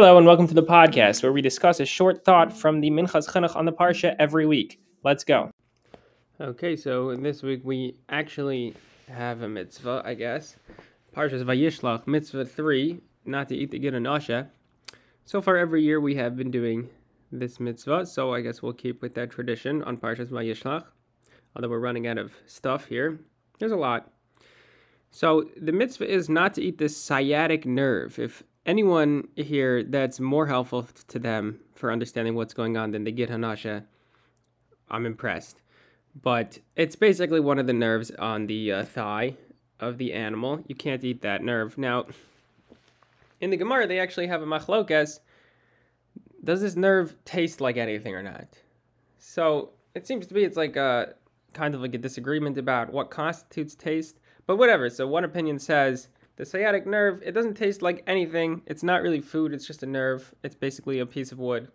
Hello and welcome to the podcast where we discuss a short thought from the Minchas Chinuch on the Parsha every week. Let's go. Okay, so this week we actually have a mitzvah, I guess. Parshas Vayishlach, mitzvah 3, not to eat the Gidanasha. So far every year we have been doing this mitzvah, so I guess we'll keep with that tradition on Parshas Vayishlach. Although we're running out of stuff here. There's a lot. So the mitzvah is not to eat the sciatic nerve. If anyone here that's more helpful to them for understanding what's going on than the Gid Hanasha, I'm impressed. But it's basically one of the nerves on the uh, thigh of the animal. You can't eat that nerve. Now, in the Gemara, they actually have a machlokas. Does this nerve taste like anything or not? So it seems to be it's like a kind of like a disagreement about what constitutes taste. But whatever. So one opinion says the sciatic nerve, it doesn't taste like anything. It's not really food, it's just a nerve. It's basically a piece of wood.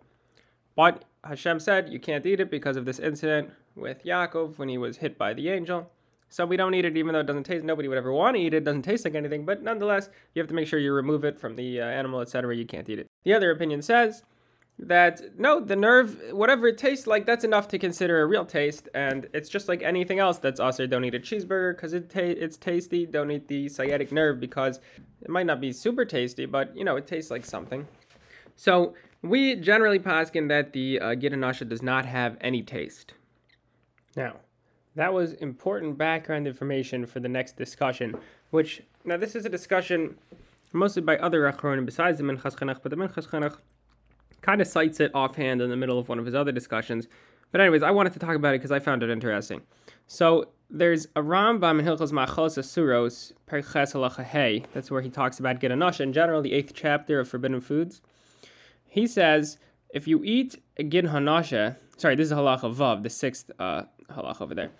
But Hashem said you can't eat it because of this incident with Yaakov when he was hit by the angel. So we don't eat it even though it doesn't taste. Nobody would ever want to eat it. It doesn't taste like anything. But nonetheless, you have to make sure you remove it from the uh, animal, etc. You can't eat it. The other opinion says that no, the nerve, whatever it tastes like, that's enough to consider a real taste, and it's just like anything else that's also don't eat a cheeseburger because it ta- it's tasty. Don't eat the sciatic nerve because it might not be super tasty, but you know it tastes like something. So we generally poskin that the uh, gidanasha does not have any taste. Now, that was important background information for the next discussion, which now this is a discussion mostly by other achronim besides the Minchas but the Minchas kind of cites it offhand in the middle of one of his other discussions. But anyways, I wanted to talk about it because I found it interesting. So there's a Rambam in Hilchos Maachalos Asuros, Perek Ches. That's where he talks about Gidanasha in general, the eighth chapter of Forbidden Foods. He says if you eat a Gid Hanasha, sorry, this is Halacha Vav, the sixth uh, halacha over there.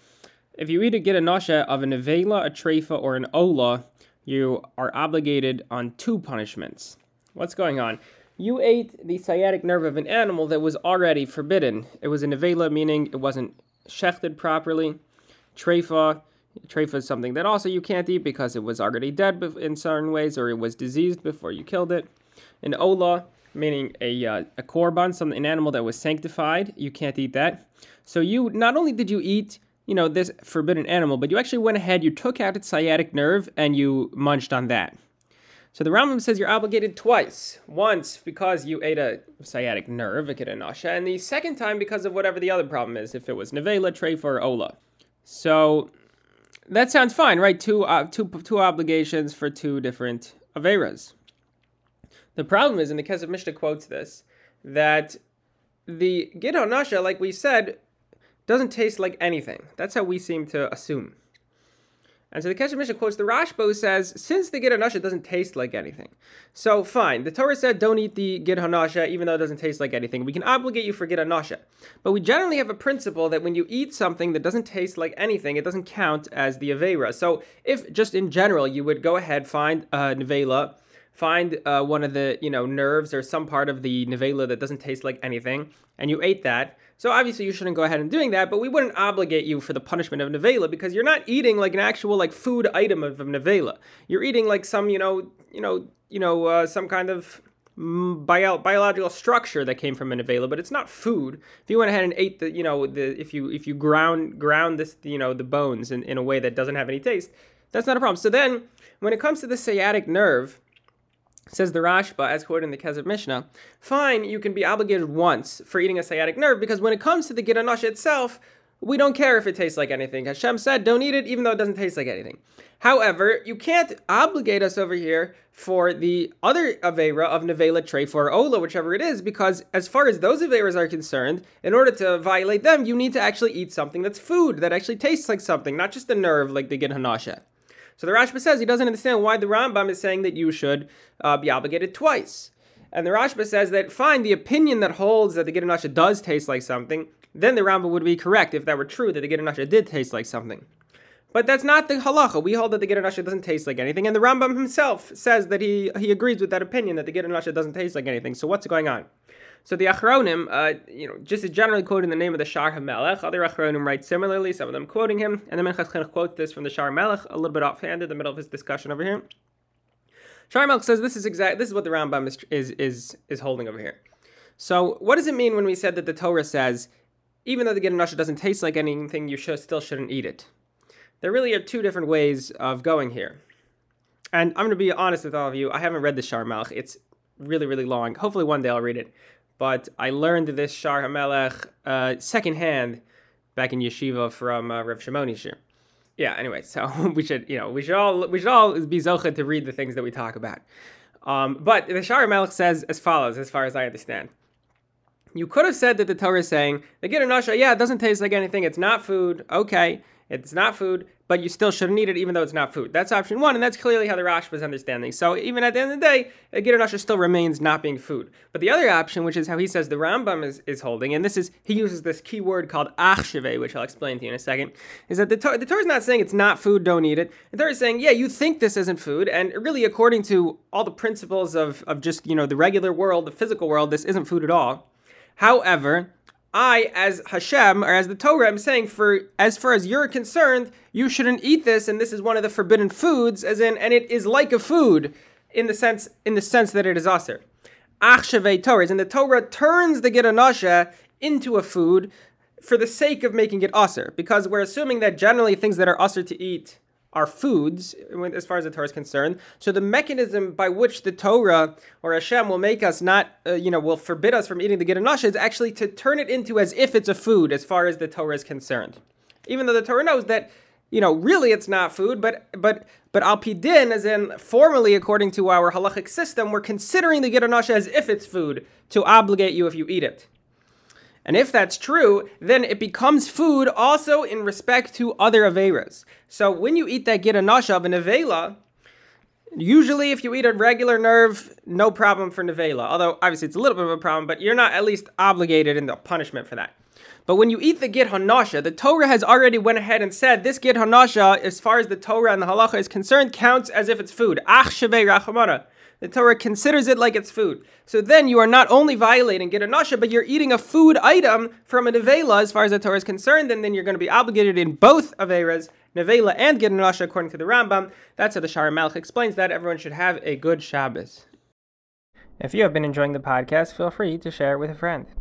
If you eat a Gid Hanasha of a Nevela, a Treifa, or an Ola, you are obligated on two punishments. What's going on? You ate the sciatic nerve of an animal that was already forbidden. It was an nevela, meaning it wasn't shechted properly. Treifa, treifa is something that also you can't eat because it was already dead in certain ways or it was diseased before you killed it. An ola, meaning a, uh, a korban, some, an animal that was sanctified, you can't eat that. So you not only did you eat you know this forbidden animal, but you actually went ahead, you took out its sciatic nerve and you munched on that. So the Rambam says you're obligated twice. Once because you ate a sciatic nerve, a gidanasha, and the second time because of whatever the other problem is, if it was nevela, treifa, or ola. So that sounds fine, right? Two, uh, two, two obligations for two different averas. The problem is, and the Kesef Mishnah quotes this, that the Gid like we said, doesn't taste like anything. That's how we seem to assume. And so the Kesef Mishnah quotes the Rashba says, since the Gid Hanasha doesn't taste like anything, so fine. The Torah said don't eat the Gid Hanasha even though it doesn't taste like anything. We can obligate you for Gid Hanasha. But we generally have a principle that when you eat something that doesn't taste like anything, it doesn't count as the Avera. So if just in general you would go ahead, find a uh, Nevela, find uh, one of the you know nerves or some part of the nevela that doesn't taste like anything, and you ate that. So obviously you shouldn't go ahead and doing that, but we wouldn't obligate you for the punishment of nevela because you're not eating like an actual like food item of, of nevela. You're eating like some you know you know you know uh, some kind of mm, bio- biological structure that came from a nevela, but it's not food. If you went ahead and ate the you know the if you if you ground ground this you know the bones in, in a way that doesn't have any taste, that's not a problem. So then when it comes to the sciatic nerve Says the Rashba, as quoted in the Kesef Mishnah, fine, you can be obligated once for eating a sciatic nerve because when it comes to the Gidanasha itself, we don't care if it tastes like anything. Hashem said, don't eat it even though it doesn't taste like anything. However, you can't obligate us over here for the other Avera of Nevela, Treifa, or Ola, whichever it is, because as far as those Averas are concerned, in order to violate them, you need to actually eat something that's food, that actually tastes like something, not just a nerve like the Gid Hanasha. So the Rashba says he doesn't understand why the Rambam is saying that you should uh, be obligated twice. And the Rashba says that fine, the opinion that holds that the Gidanasha does taste like something, then the Rambam would be correct if that were true that the Gidanasha did taste like something. But that's not the halacha. We hold that the Gidanasha doesn't taste like anything, and the Rambam himself says that he, he agrees with that opinion that the Gidanasha doesn't taste like anything. So what's going on? So the Achronim, uh, you know, just generally quoting the name of the Shar HaMelech. Other Achronim write similarly, some of them quoting him. And the Minchas Chinuch quotes this from the Shar HaMelech, a little bit offhand in the middle of his discussion over here. Shar HaMelech says this is exact. This is what the Rambam is, is is is holding over here. So what does it mean when we said that the Torah says, even though the Gidon doesn't taste like anything, you should, still shouldn't eat it? There really are two different ways of going here. And I'm going to be honest with all of you. I haven't read the Shar Melech. It's really, really long. Hopefully one day I'll read it. But I learned this Shar HaMelech uh, secondhand back in yeshiva from uh, Rav Shimoni Shir. Yeah. Anyway, so we should, you know, we should all we should all be zocha to read the things that we talk about. Um, but the Shar HaMelech says as follows, as far as I understand. You could have said that the Torah is saying the Gidon Nasha, yeah, it doesn't taste like anything. It's not food. Okay, it's not food, but you still shouldn't eat it even though it's not food. That's option one, and that's clearly how the Rashba is understanding. So even at the end of the day, a Gidon Nasha still remains not being food. But the other option, which is how he says the Rambam is, is holding, and this is he uses this key word called achsheve, which I'll explain to you in a second, is that the, Torah, the Torah is not saying it's not food, don't eat it. The Torah is saying, yeah, you think this isn't food, and really according to all the principles of, of just you know the regular world, the physical world, this isn't food at all. However, I, as Hashem, or as the Torah, am saying, for as far as you're concerned, you shouldn't eat this, and this is one of the forbidden foods, as in, and it is like a food in the sense in the sense that it is aser. Achshavei Torah, and the Torah turns the Gidanasha into a food for the sake of making it aser, because we're assuming that generally things that are aser to eat are foods, as far as the Torah is concerned. So the mechanism by which the Torah or Hashem will make us not, uh, you know, will forbid us from eating the Gidanasha is actually to turn it into as if it's a food, as far as the Torah is concerned. Even though the Torah knows that, you know, really it's not food, but but but al pidin, as in formally according to our halachic system, we're considering the Gidanasha as if it's food to obligate you if you eat it. And if that's true, then it becomes food also in respect to other Averas. So when you eat that Gidanasha of a Nevela, usually if you eat a regular nerve, no problem for Nevela. Although obviously it's a little bit of a problem, but you're not at least obligated in the punishment for that. But when you eat the Gid Hanasha, the Torah has already went ahead and said this Gid Hanasha, as far as the Torah and the Halacha is concerned, counts as if it's food. Achshavei Rachamana. The Torah considers it like it's food. So then you are not only violating Gidanasha, but you're eating a food item from a Nevela as far as the Torah is concerned, and then you're going to be obligated in both Averas, Nevela and Gidanasha, according to the Rambam. That's how the Shar HaMelech explains that. Everyone should have a good Shabbos. If you have been enjoying the podcast, feel free to share it with a friend.